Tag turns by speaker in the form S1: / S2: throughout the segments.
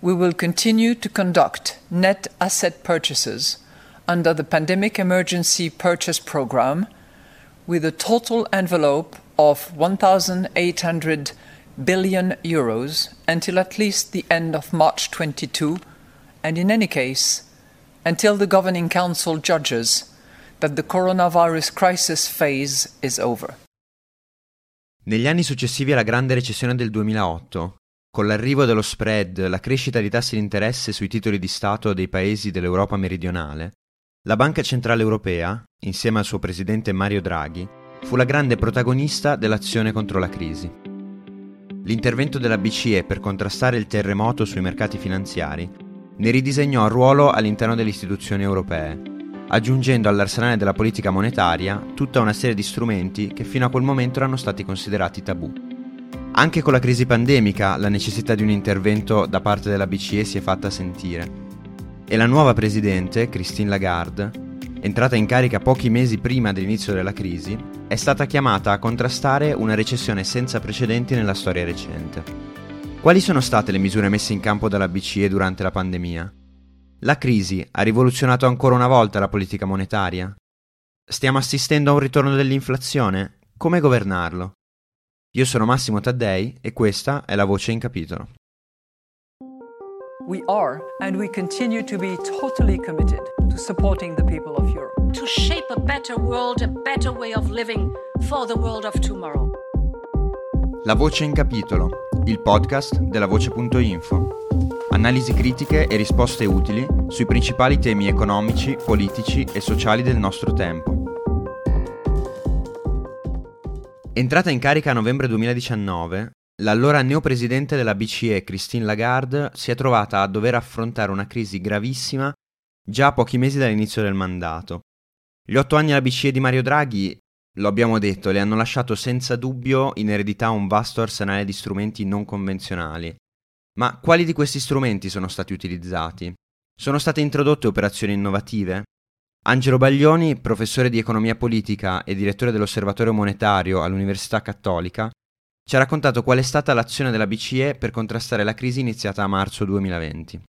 S1: we will continue to conduct net asset purchases under the Pandemic Emergency Purchase Programme with a total envelope of 1,800 billion euros until at least the end of March 22, and in any case, until the Governing Council judges that the coronavirus crisis phase is over.
S2: Negli anni successivi alla grande recessione del 2008, con l'arrivo dello spread, la crescita di tassi di interesse sui titoli di Stato dei paesi dell'Europa meridionale, la Banca Centrale Europea, insieme al suo presidente Mario Draghi, fu la grande protagonista dell'azione contro la crisi. L'intervento della BCE per contrastare il terremoto sui mercati finanziari ne ridisegnò il ruolo all'interno delle istituzioni europee, aggiungendo all'arsenale della politica monetaria tutta una serie di strumenti che fino a quel momento erano stati considerati tabù. Anche con la crisi pandemica la necessità di un intervento da parte della BCE si è fatta sentire e la nuova presidente, Christine Lagarde, entrata in carica pochi mesi prima dell'inizio della crisi, è stata chiamata a contrastare una recessione senza precedenti nella storia recente. Quali sono state le misure messe in campo dalla BCE durante la pandemia? La crisi ha rivoluzionato ancora una volta la politica monetaria? Stiamo assistendo a un ritorno dell'inflazione? Come governarlo? Io sono Massimo Taddei e questa è la voce in capitolo.
S1: We are and we continue to be totally committed to supporting the people of Europe.
S3: To shape a better world, a better way of living for the world of tomorrow.
S2: La voce in capitolo, il podcast della voce.info. Analisi critiche e risposte utili sui principali temi economici, politici e sociali del nostro tempo. Entrata in carica a novembre 2019, L'allora neopresidente della BCE Christine Lagarde si è trovata a dover affrontare una crisi gravissima già a pochi mesi dall'inizio del mandato. Gli otto anni alla BCE di Mario Draghi, lo abbiamo detto, le hanno lasciato senza dubbio in eredità un vasto arsenale di strumenti non convenzionali. Ma quali di questi strumenti sono stati utilizzati? Sono state introdotte operazioni innovative? Angelo Baglioni, professore di economia politica e direttore dell'Osservatorio Monetario all'Università Cattolica, ci ha raccontato qual è stata l'azione della BCE per contrastare la crisi iniziata a marzo 2020.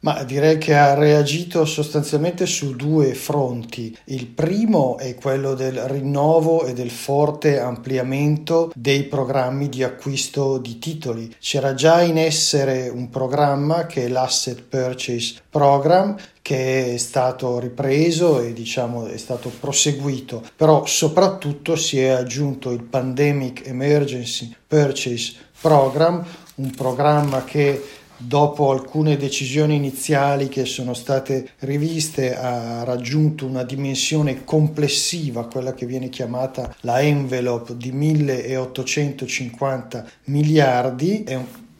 S4: Ma direi che ha reagito sostanzialmente su due fronti. Il primo è quello del rinnovo e del forte ampliamento dei programmi di acquisto di titoli. C'era già in essere un programma che è l'Asset Purchase Program che è stato ripreso e diciamo è stato proseguito, però soprattutto si è aggiunto il Pandemic Emergency Purchase Program, un programma che dopo alcune decisioni iniziali che sono state riviste ha raggiunto una dimensione complessiva, quella che viene chiamata la envelope di 1850 miliardi, è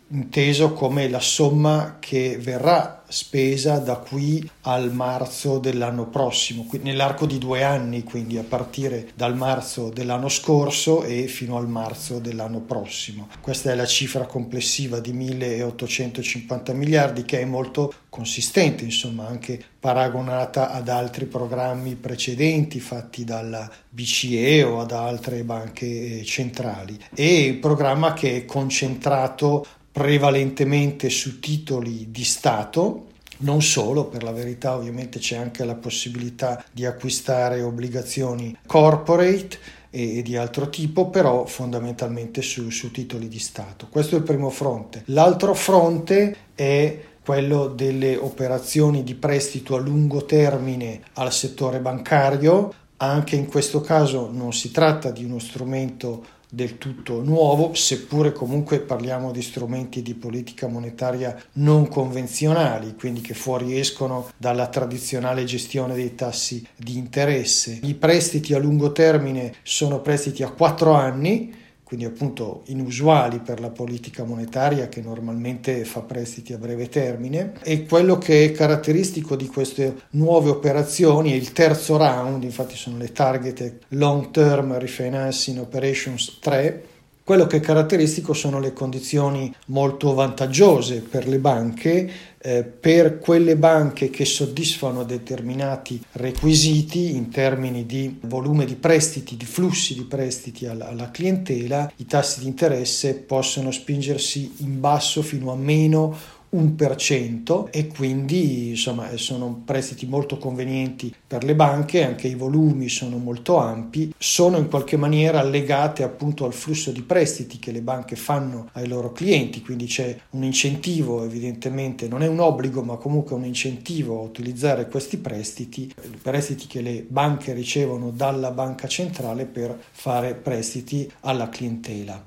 S4: inteso come la somma che verrà spesa da qui al marzo dell'anno prossimo, nell'arco di due anni, quindi a partire dal marzo dell'anno scorso e fino al marzo dell'anno prossimo. Questa è la cifra complessiva di 1850 miliardi che è molto consistente, insomma, anche paragonata ad altri programmi precedenti fatti dalla BCE o ad altre banche centrali. È un programma che è concentrato prevalentemente su titoli di Stato, non solo, per la verità ovviamente c'è anche la possibilità di acquistare obbligazioni corporate e di altro tipo, però fondamentalmente su, su titoli di Stato. Questo è il primo fronte. L'altro fronte è quello delle operazioni di prestito a lungo termine al settore bancario. Anche in questo caso non si tratta di uno strumento del tutto nuovo, seppure comunque parliamo di strumenti di politica monetaria non convenzionali, quindi che fuoriescono dalla tradizionale gestione dei tassi di interesse. I prestiti a lungo termine sono prestiti a quattro anni, quindi appunto inusuali per la politica monetaria che normalmente fa prestiti a breve termine. E quello che è caratteristico di queste nuove operazioni è il terzo round, infatti sono le targeted long term refinancing operations 3 quello che è caratteristico sono le condizioni molto vantaggiose per le banche, eh, per quelle banche che soddisfano determinati requisiti in termini di volume di prestiti, di flussi di prestiti alla, alla clientela, i tassi di interesse possono spingersi in basso fino a meno 1% e quindi insomma sono prestiti molto convenienti per le banche, anche i volumi sono molto ampi, sono in qualche maniera legate appunto al flusso di prestiti che le banche fanno ai loro clienti, quindi c'è un incentivo evidentemente, non è un obbligo ma comunque un incentivo a utilizzare questi prestiti, prestiti che le banche ricevono dalla banca centrale per fare prestiti alla clientela.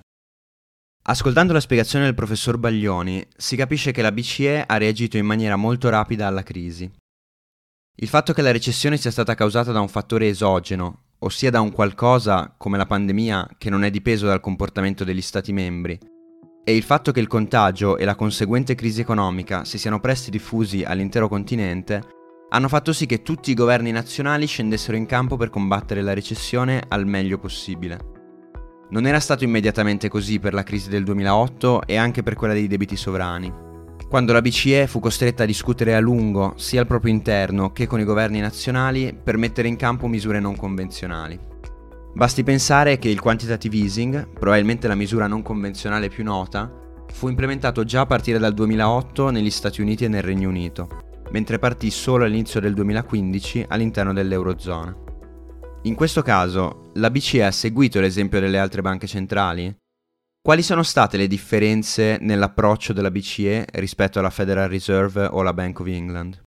S2: Ascoltando la spiegazione del professor Baglioni, si capisce che la BCE ha reagito in maniera molto rapida alla crisi. Il fatto che la recessione sia stata causata da un fattore esogeno, ossia da un qualcosa come la pandemia che non è dipeso dal comportamento degli Stati membri, e il fatto che il contagio e la conseguente crisi economica si siano presto diffusi all'intero continente, hanno fatto sì che tutti i governi nazionali scendessero in campo per combattere la recessione al meglio possibile. Non era stato immediatamente così per la crisi del 2008 e anche per quella dei debiti sovrani, quando la BCE fu costretta a discutere a lungo sia al proprio interno che con i governi nazionali per mettere in campo misure non convenzionali. Basti pensare che il quantitative easing, probabilmente la misura non convenzionale più nota, fu implementato già a partire dal 2008 negli Stati Uniti e nel Regno Unito, mentre partì solo all'inizio del 2015 all'interno dell'Eurozona. In questo caso, la BCE ha seguito l'esempio delle altre banche centrali? Quali sono state le differenze nell'approccio della BCE rispetto alla Federal Reserve o alla Bank of England?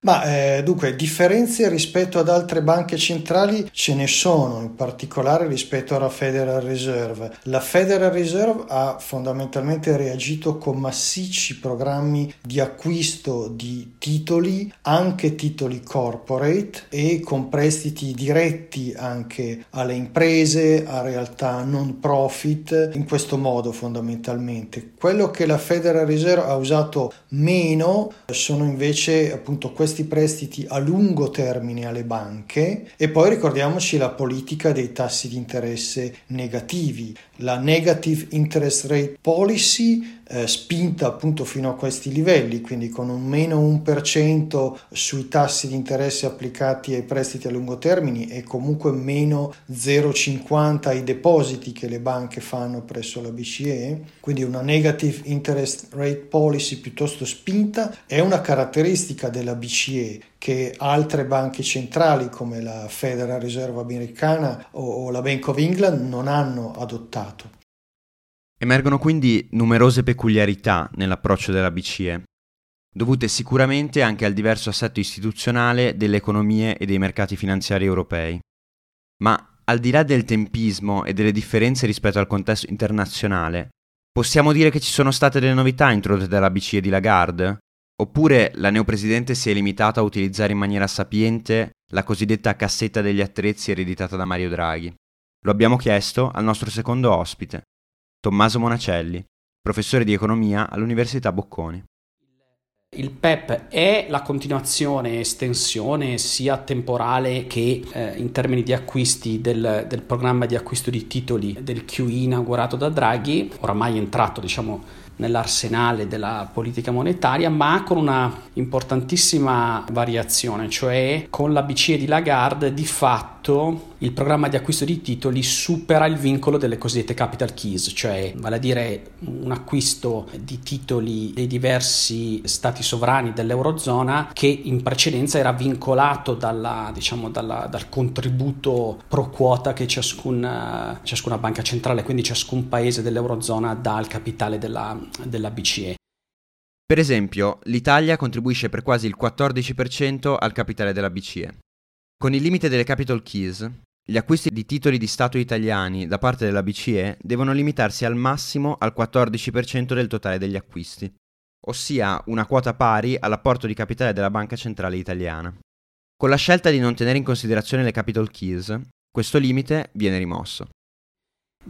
S4: Ma eh, dunque, differenze rispetto ad altre banche centrali ce ne sono, in particolare rispetto alla Federal Reserve. La Federal Reserve ha fondamentalmente reagito con massicci programmi di acquisto di titoli, anche titoli corporate e con prestiti diretti anche alle imprese, a realtà non profit, in questo modo fondamentalmente. Quello che la Federal Reserve ha usato meno sono invece appunto questi questi prestiti a lungo termine alle banche e poi ricordiamoci la politica dei tassi di interesse negativi, la negative interest rate policy eh, spinta appunto fino a questi livelli, quindi con un meno 1% sui tassi di interesse applicati ai prestiti a lungo termine e comunque meno 0,50 ai depositi che le banche fanno presso la BCE, quindi una negative interest rate policy piuttosto spinta è una caratteristica della BCE che altre banche centrali come la Federal Reserve americana o la Bank of England non hanno adottato.
S2: Emergono quindi numerose peculiarità nell'approccio della BCE, dovute sicuramente anche al diverso assetto istituzionale delle economie e dei mercati finanziari europei. Ma al di là del tempismo e delle differenze rispetto al contesto internazionale, possiamo dire che ci sono state delle novità introdotte dalla BCE di Lagarde? Oppure la neopresidente si è limitata a utilizzare in maniera sapiente la cosiddetta cassetta degli attrezzi ereditata da Mario Draghi? Lo abbiamo chiesto al nostro secondo ospite, Tommaso Monacelli, professore di economia all'Università Bocconi.
S5: Il PEP è la continuazione estensione sia temporale che eh, in termini di acquisti del, del, programma di acquisto di titoli del QE inaugurato da Draghi, oramai entrato diciamo nell'arsenale della politica monetaria, ma con una importantissima variazione, cioè con la BCE di Lagarde di fatto il programma di acquisto di titoli supera il vincolo delle cosiddette capital keys, cioè vale a dire un acquisto di titoli dei diversi stati sovrani dell'Eurozona che in precedenza era vincolato dalla, diciamo, dalla, dal contributo pro quota che ciascun, ciascuna banca centrale, quindi ciascun paese dell'Eurozona dà al capitale della, della BCE.
S2: Per esempio, l'Italia contribuisce per quasi il 14% al capitale della BCE. Con il limite delle capital keys, gli acquisti di titoli di Stato italiani da parte della BCE devono limitarsi al massimo al 14% del totale degli acquisti, ossia una quota pari all'apporto di capitale della Banca Centrale Italiana. Con la scelta di non tenere in considerazione le capital keys, questo limite viene rimosso.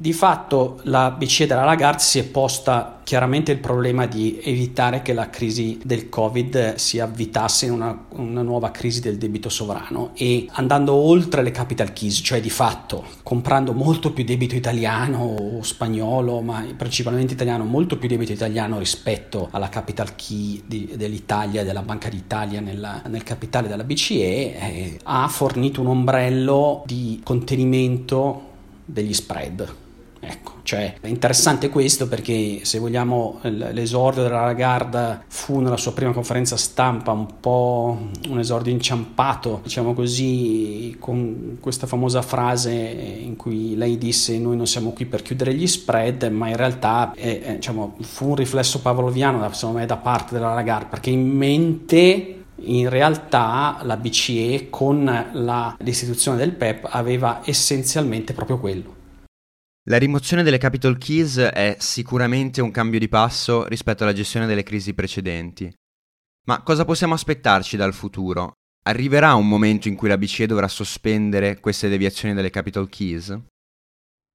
S5: Di fatto la BCE della Lagarde si è posta chiaramente il problema di evitare che la crisi del Covid si avvitasse in una, una, nuova crisi del debito sovrano e andando oltre le capital keys, cioè di fatto comprando molto più debito italiano o spagnolo, ma principalmente italiano, molto più debito italiano rispetto alla capital key di, dell'Italia, della Banca d'Italia nella, nel capitale della BCE, eh, ha fornito un ombrello di contenimento degli spread. Ecco, Cioè, è interessante questo perché se vogliamo l'esordio della Lagarde fu nella sua prima conferenza stampa un po' un esordio inciampato, diciamo così, con questa famosa frase in cui lei disse noi non siamo qui per chiudere gli spread, ma in realtà è, è, diciamo, fu un riflesso pavloviano secondo me da parte della Lagarde perché in mente in realtà la BCE con la, l'istituzione del PEP aveva essenzialmente proprio quello.
S2: La rimozione delle capital keys è sicuramente un cambio di passo rispetto alla gestione delle crisi precedenti. Ma cosa possiamo aspettarci dal futuro? Arriverà un momento in cui la BCE dovrà sospendere queste deviazioni delle capital keys?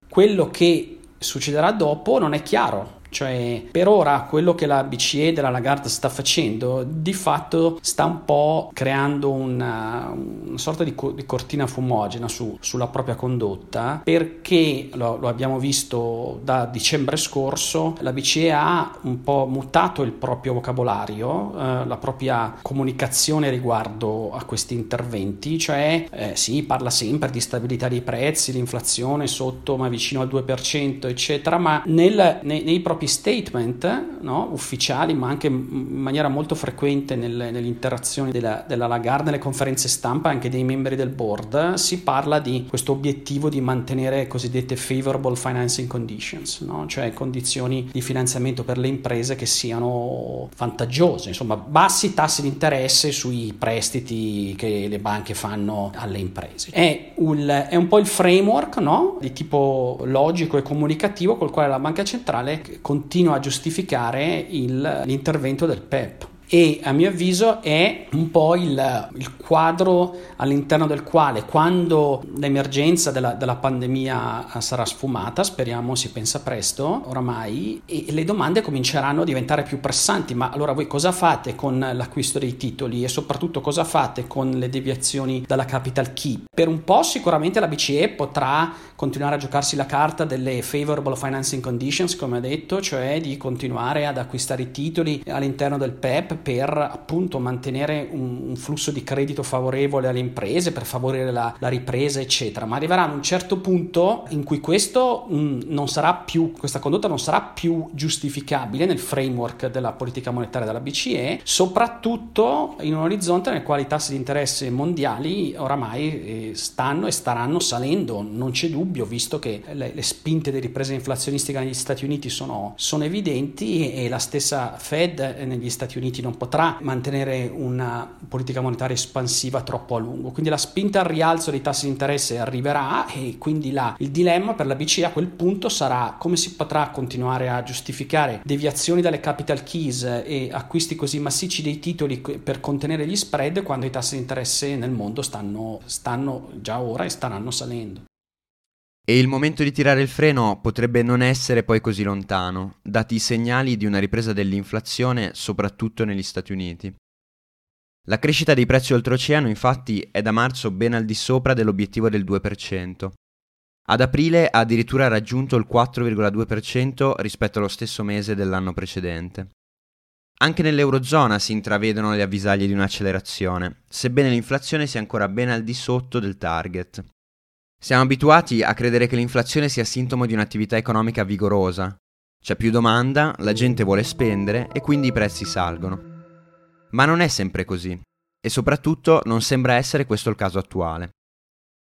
S5: Quello che succederà dopo non è chiaro. Cioè, per ora quello che la BCE della Lagarde sta facendo, di fatto sta un po' creando una, una sorta di, co- di, cortina fumogena su, sulla propria condotta, perché lo, lo, abbiamo visto da dicembre scorso, la BCE ha un po' mutato il proprio vocabolario, eh, la propria comunicazione riguardo a questi interventi, cioè eh, sì, parla sempre di stabilità dei prezzi, l'inflazione sotto ma vicino al 2%, eccetera, ma nel, nei, nei propri propri statement no, ufficiali, ma anche in maniera molto frequente nelle, nelle interazioni della, della, Lagarde, nelle conferenze stampa anche dei membri del board, si parla di questo obiettivo di mantenere cosiddette favorable financing conditions, no? cioè condizioni di finanziamento per le imprese che siano vantaggiose, insomma bassi tassi di interesse sui prestiti che le banche fanno alle imprese. È un, è un po' il framework no? di tipo logico e comunicativo col quale la banca centrale continua a giustificare il, l'intervento del PEP e a mio avviso è un po' il, il quadro all'interno del quale quando l'emergenza della, della, pandemia sarà sfumata, speriamo si pensa presto oramai, e le domande cominceranno a diventare più pressanti, ma allora voi cosa fate con l'acquisto dei titoli e soprattutto cosa fate con le deviazioni dalla capital key? Per un po' sicuramente la BCE potrà continuare a giocarsi la carta delle favorable financing conditions, come ho detto, cioè di continuare ad acquistare i titoli all'interno del PEP per appunto mantenere un, un, flusso di credito favorevole alle imprese, per favorire la, la ripresa, eccetera. Ma arriverà a un certo punto in cui questo mh, mm, non sarà più, questa condotta non sarà più giustificabile nel framework della politica monetaria della BCE, soprattutto in un orizzonte nel quale i tassi di interesse mondiali oramai eh, stanno e staranno salendo, non c'è dubbio, visto che le, le spinte di ripresa inflazionistica negli Stati Uniti sono, sono evidenti e la stessa Fed negli Stati Uniti non potrà mantenere una politica monetaria espansiva troppo a lungo. Quindi la spinta al rialzo dei tassi di interesse arriverà e quindi la, il dilemma per la BCE a quel punto sarà come si potrà continuare a giustificare deviazioni dalle capital keys e acquisti così massicci dei titoli per contenere gli spread quando i tassi di interesse nel mondo stanno, stanno già ora e staranno salendo.
S2: E il momento di tirare il freno potrebbe non essere poi così lontano, dati i segnali di una ripresa dell'inflazione soprattutto negli Stati Uniti. La crescita dei prezzi oltreoceano infatti è da marzo ben al di sopra dell'obiettivo del 2%. Ad aprile ha addirittura raggiunto il 4,2% rispetto allo stesso mese dell'anno precedente. Anche nell'Eurozona si intravedono le avvisaglie di un'accelerazione, sebbene l'inflazione sia ancora ben al di sotto del target. Siamo abituati a credere che l'inflazione sia sintomo di un'attività economica vigorosa. C'è più domanda, la gente vuole spendere e quindi i prezzi salgono. Ma non è sempre così, e soprattutto non sembra essere questo il caso attuale.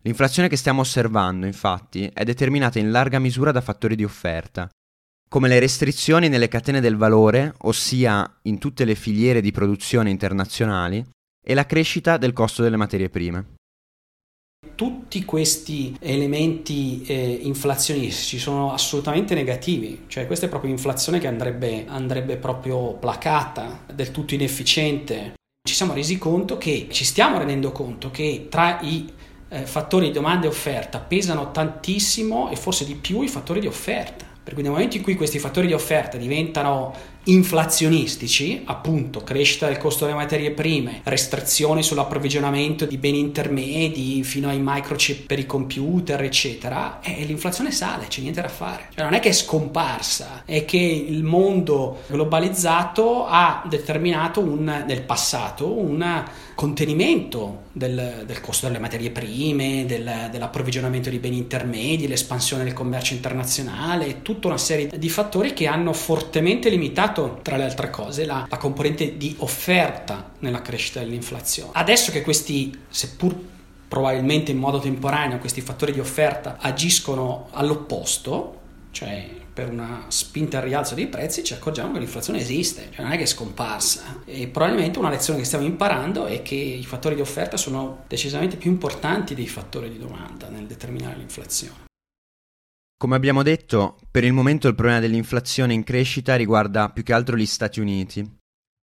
S2: L'inflazione che stiamo osservando, infatti, è determinata in larga misura da fattori di offerta, come le restrizioni nelle catene del valore, ossia in tutte le filiere di produzione internazionali, e la crescita del costo delle materie prime.
S5: Tutti questi elementi eh, inflazionistici sono assolutamente negativi, cioè questa è proprio inflazione che andrebbe, andrebbe proprio placata, del tutto inefficiente. Ci siamo resi conto che, ci stiamo rendendo conto che tra i eh, fattori di domanda e offerta pesano tantissimo e forse di più i fattori di offerta. Per cui nel momento in cui questi fattori di offerta diventano inflazionistici, appunto crescita del costo delle materie prime, restrizioni sull'approvvigionamento di beni intermedi fino ai microchip per i computer, eccetera, e l'inflazione sale, c'è niente da fare. Cioè non è che è scomparsa, è che il mondo globalizzato ha determinato un, nel passato un contenimento del, del, costo delle materie prime, del, dell'approvvigionamento di beni intermedi, l'espansione del commercio internazionale, tutta una serie di fattori che hanno fortemente limitato, tra le altre cose, la, la componente di offerta nella crescita dell'inflazione. Adesso che questi, seppur probabilmente in modo temporaneo, questi fattori di offerta agiscono all'opposto, cioè per una spinta al rialzo dei prezzi ci accorgiamo che l'inflazione esiste, cioè non è che è scomparsa. E probabilmente una lezione che stiamo imparando è che i fattori di offerta sono decisamente più importanti dei fattori di domanda nel determinare l'inflazione.
S2: Come abbiamo detto, per il momento il problema dell'inflazione in crescita riguarda più che altro gli Stati Uniti,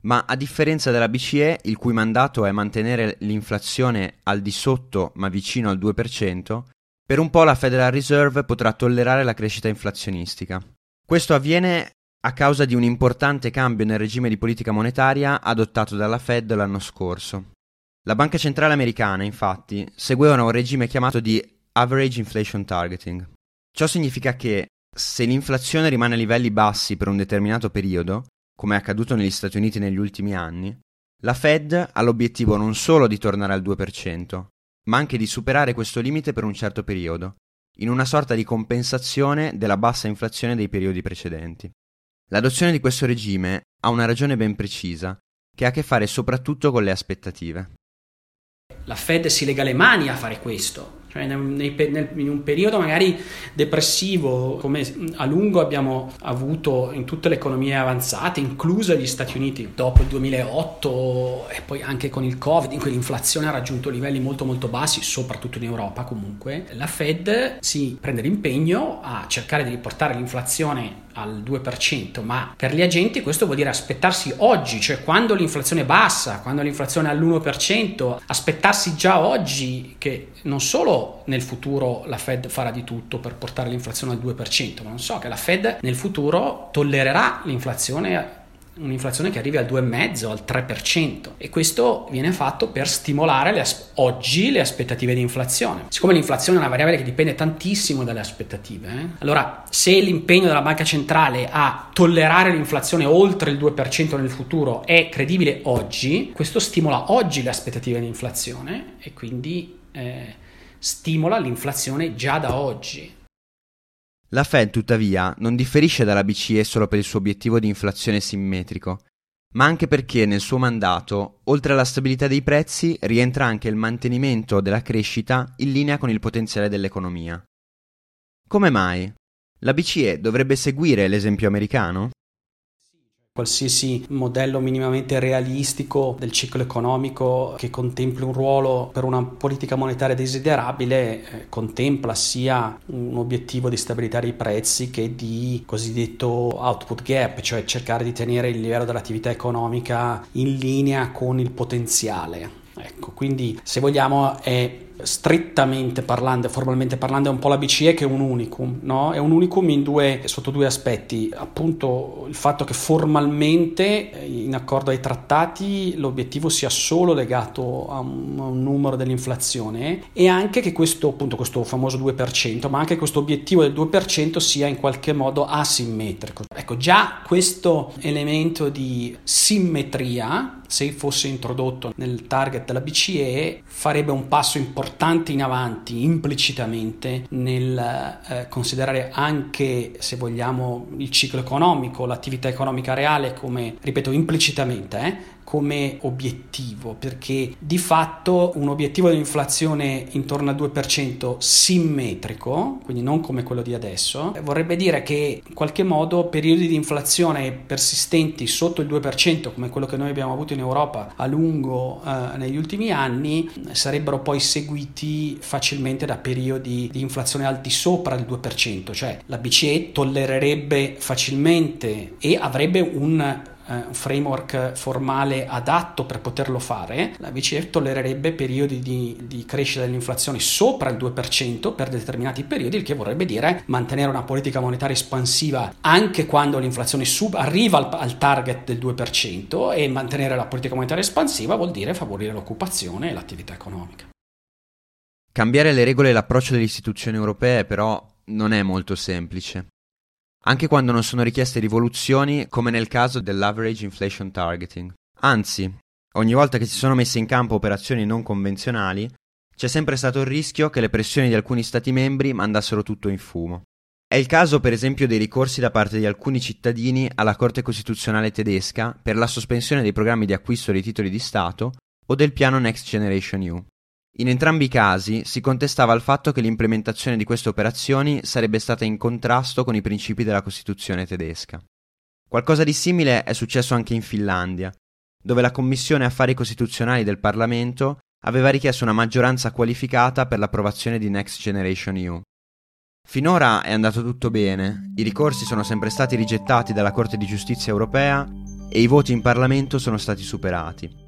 S2: ma a differenza della BCE, il cui mandato è mantenere l'inflazione al di sotto ma vicino al 2%, per un po' la Federal Reserve potrà tollerare la crescita inflazionistica. Questo avviene a causa di un importante cambio nel regime di politica monetaria adottato dalla Fed l'anno scorso. La Banca Centrale Americana, infatti, segueva un regime chiamato di Average Inflation Targeting. Ciò significa che se l'inflazione rimane a livelli bassi per un determinato periodo, come è accaduto negli Stati Uniti negli ultimi anni, la Fed ha l'obiettivo non solo di tornare al 2%, ma anche di superare questo limite per un certo periodo, in una sorta di compensazione della bassa inflazione dei periodi precedenti. L'adozione di questo regime ha una ragione ben precisa, che ha a che fare soprattutto con le aspettative.
S5: La Fed si lega le mani a fare questo, cioè nei, nel, in un periodo magari depressivo come a lungo abbiamo avuto in tutte le economie avanzate, incluse gli Stati Uniti, dopo il 2008 e poi anche con il Covid, in cui l'inflazione ha raggiunto livelli molto molto bassi, soprattutto in Europa comunque, la Fed si prende l'impegno a cercare di riportare l'inflazione al 2%, ma per gli agenti questo vuol dire aspettarsi oggi, cioè quando l'inflazione è bassa, quando l'inflazione è all'1%, aspettarsi già oggi che non solo nel futuro la Fed farà di tutto per portare l'inflazione al 2%, ma non so che la Fed nel futuro tollererà l'inflazione un'inflazione che arrivi al 2,5, al 3% e questo viene fatto per stimolare le as- oggi le aspettative di inflazione. Siccome l'inflazione è una variabile che dipende tantissimo dalle aspettative, eh? allora se l'impegno della banca centrale a tollerare l'inflazione oltre il 2% nel futuro è credibile oggi, questo stimola oggi le aspettative di inflazione e quindi eh, stimola l'inflazione già da oggi.
S2: La Fed, tuttavia, non differisce dalla BCE solo per il suo obiettivo di inflazione simmetrico, ma anche perché nel suo mandato, oltre alla stabilità dei prezzi, rientra anche il mantenimento della crescita in linea con il potenziale dell'economia. Come mai? La BCE dovrebbe seguire l'esempio americano?
S5: Qualsiasi modello minimamente realistico del ciclo economico che contempli un ruolo per una politica monetaria desiderabile eh, contempla sia un obiettivo di stabilità dei prezzi che di cosiddetto output gap, cioè cercare di tenere il livello dell'attività economica in linea con il potenziale. Ecco, quindi se vogliamo è strettamente parlando, formalmente parlando, è un po' la BCE che è un unicum, no? È un unicum in due, sotto due aspetti. Appunto il fatto che formalmente, eh, in accordo ai trattati, l'obiettivo sia solo legato a un, a un numero dell'inflazione e anche che questo, appunto, questo famoso 2%, ma anche questo obiettivo del 2% sia in qualche modo asimmetrico. Ecco, già questo elemento di simmetria, se fosse introdotto nel target della BCE, farebbe un passo importante in avanti implicitamente nel eh, considerare anche, se vogliamo, il ciclo economico, l'attività economica reale come, ripeto, implicitamente, eh, come obiettivo, perché di fatto un obiettivo di inflazione intorno al 2% simmetrico, quindi non come quello di adesso, vorrebbe dire che in qualche modo periodi di inflazione persistenti sotto il 2%, come quello che noi abbiamo avuto in Europa a lungo eh, negli ultimi anni, sarebbero poi seguiti facilmente da periodi di inflazione al di sopra del 2%, cioè la BCE tollererebbe facilmente e avrebbe un un framework formale adatto per poterlo fare, la BCE tollererebbe periodi di, di crescita dell'inflazione sopra il 2% per determinati periodi, il che vorrebbe dire mantenere una politica monetaria espansiva anche quando l'inflazione sub arriva al, al target del 2% e mantenere la politica monetaria espansiva vuol dire favorire l'occupazione e l'attività economica.
S2: Cambiare le regole e l'approccio delle istituzioni europee però non è molto semplice. Anche quando non sono richieste rivoluzioni, come nel caso dell'average inflation targeting. Anzi, ogni volta che si sono messe in campo operazioni non convenzionali, c'è sempre stato il rischio che le pressioni di alcuni Stati membri mandassero tutto in fumo. È il caso per esempio dei ricorsi da parte di alcuni cittadini alla Corte Costituzionale tedesca per la sospensione dei programmi di acquisto dei titoli di Stato o del piano Next Generation EU. In entrambi i casi si contestava il fatto che l'implementazione di queste operazioni sarebbe stata in contrasto con i principi della Costituzione tedesca. Qualcosa di simile è successo anche in Finlandia, dove la Commissione Affari Costituzionali del Parlamento aveva richiesto una maggioranza qualificata per l'approvazione di Next Generation EU. Finora è andato tutto bene, i ricorsi sono sempre stati rigettati dalla Corte di Giustizia europea e i voti in Parlamento sono stati superati.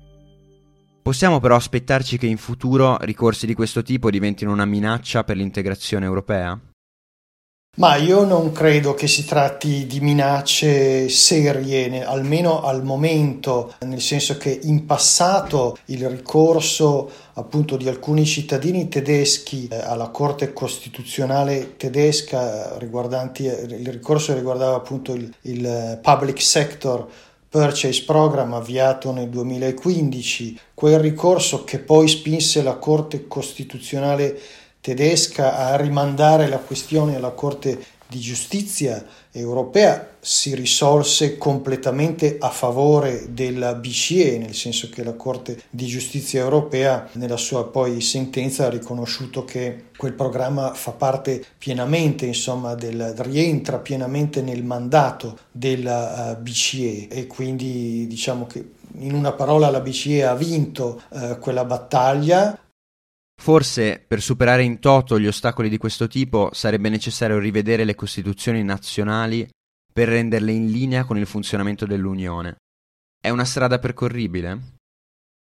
S2: Possiamo però aspettarci che in futuro ricorsi di questo tipo diventino una minaccia per l'integrazione europea?
S4: Ma io non credo che si tratti di minacce serie, almeno al momento, nel senso che in passato il ricorso appunto di alcuni cittadini tedeschi eh, alla Corte Costituzionale tedesca riguardanti il ricorso riguardava appunto il, il public sector Purchase Program avviato nel 2015, quel ricorso che poi spinse la Corte Costituzionale tedesca a rimandare la questione alla Corte di giustizia europea si risolse completamente a favore della BCE, nel senso che la Corte di giustizia europea nella sua poi sentenza ha riconosciuto che quel programma fa parte pienamente, insomma, del, rientra pienamente nel mandato della uh, BCE e quindi diciamo che in una parola la BCE ha vinto uh, quella battaglia
S2: Forse per superare in toto gli ostacoli di questo tipo sarebbe necessario rivedere le costituzioni nazionali per renderle in linea con il funzionamento dell'Unione. È una strada percorribile?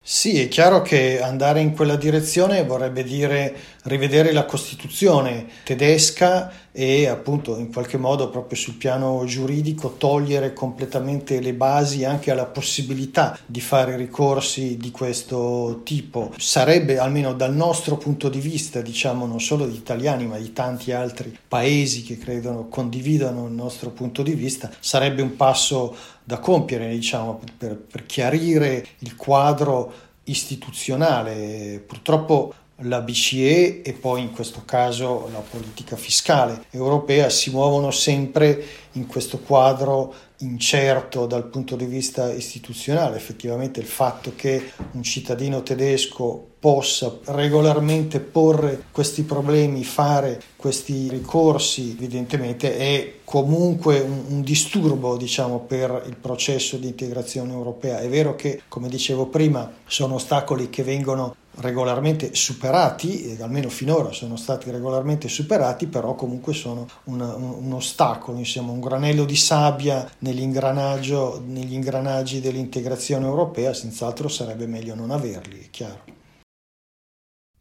S4: Sì, è chiaro che andare in quella direzione vorrebbe dire rivedere la Costituzione tedesca e appunto in qualche modo proprio sul piano giuridico togliere completamente le basi anche alla possibilità di fare ricorsi di questo tipo. Sarebbe almeno dal nostro punto di vista, diciamo non solo di italiani ma di tanti altri paesi che credono condividano il nostro punto di vista, sarebbe un passo da compiere, diciamo, per, per chiarire il quadro istituzionale. Purtroppo la BCE e poi in questo caso la politica fiscale europea si muovono sempre in questo quadro incerto dal punto di vista istituzionale. Effettivamente il fatto che un cittadino tedesco possa regolarmente porre questi problemi, fare questi ricorsi, evidentemente è comunque un, un disturbo diciamo, per il processo di integrazione europea. È vero che, come dicevo prima, sono ostacoli che vengono regolarmente superati, almeno finora sono stati regolarmente superati, però comunque sono un, un, ostacolo, insomma, un granello di sabbia negli ingranaggi dell'integrazione europea, senz'altro sarebbe meglio non averli, è chiaro.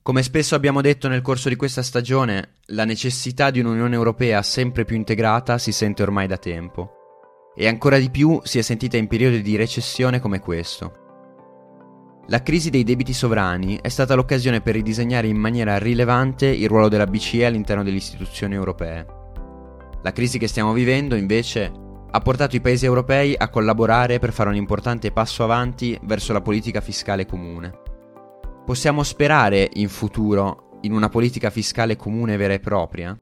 S2: Come spesso abbiamo detto nel corso di questa stagione, la necessità di un'Unione Europea sempre più integrata si sente ormai da tempo. E ancora di più si è sentita in periodi di recessione come questo. La crisi dei debiti sovrani è stata l'occasione per ridisegnare in maniera rilevante il ruolo della BCE all'interno delle istituzioni europee. La crisi che stiamo vivendo, invece, ha portato i paesi europei a collaborare per fare un importante passo avanti verso la politica fiscale comune. Possiamo sperare in futuro in una politica fiscale comune vera e propria?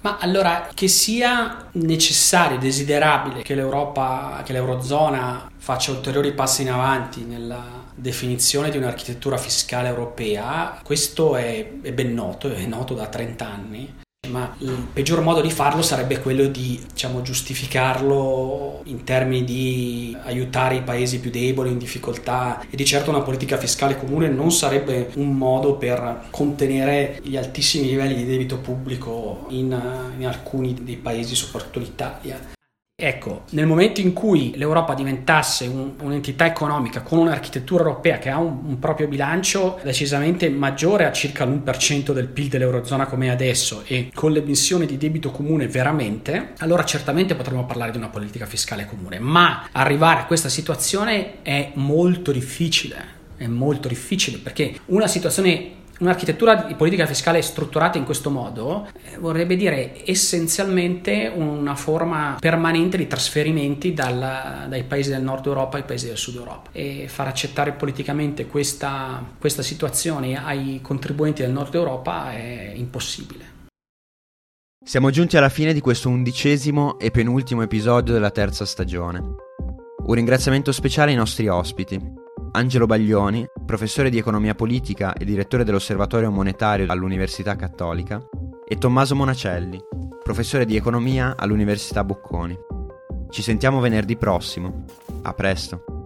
S5: Ma allora, che sia necessario, desiderabile che l'Europa, che l'Eurozona faccia ulteriori passi in avanti nella definizione di un'architettura fiscale europea, questo è, è ben noto, è noto da 30 anni ma il peggior modo di farlo sarebbe quello di diciamo, giustificarlo in termini di aiutare i paesi più deboli in difficoltà e di certo una politica fiscale comune non sarebbe un modo per contenere gli altissimi livelli di debito pubblico in, in alcuni dei paesi, soprattutto l'Italia. Ecco, nel momento in cui l'Europa diventasse un, un'entità economica con un'architettura europea che ha un, un, proprio bilancio decisamente maggiore a circa l'1% del PIL dell'Eurozona come è adesso e con l'emissione di debito comune veramente, allora certamente potremmo parlare di una politica fiscale comune, ma arrivare a questa situazione è molto difficile. È molto difficile perché una situazione Un'architettura di politica fiscale strutturata in questo modo eh, vorrebbe dire essenzialmente una forma permanente di trasferimenti dal, dai paesi del nord Europa ai paesi del sud Europa e far accettare politicamente questa, questa situazione ai contribuenti del nord Europa è impossibile.
S2: Siamo giunti alla fine di questo undicesimo e penultimo episodio della terza stagione. Un ringraziamento speciale ai nostri ospiti, Angelo Baglioni, professore di economia politica e direttore dell'Osservatorio Monetario all'Università Cattolica, e Tommaso Monacelli, professore di economia all'Università Bocconi. Ci sentiamo venerdì prossimo. A presto.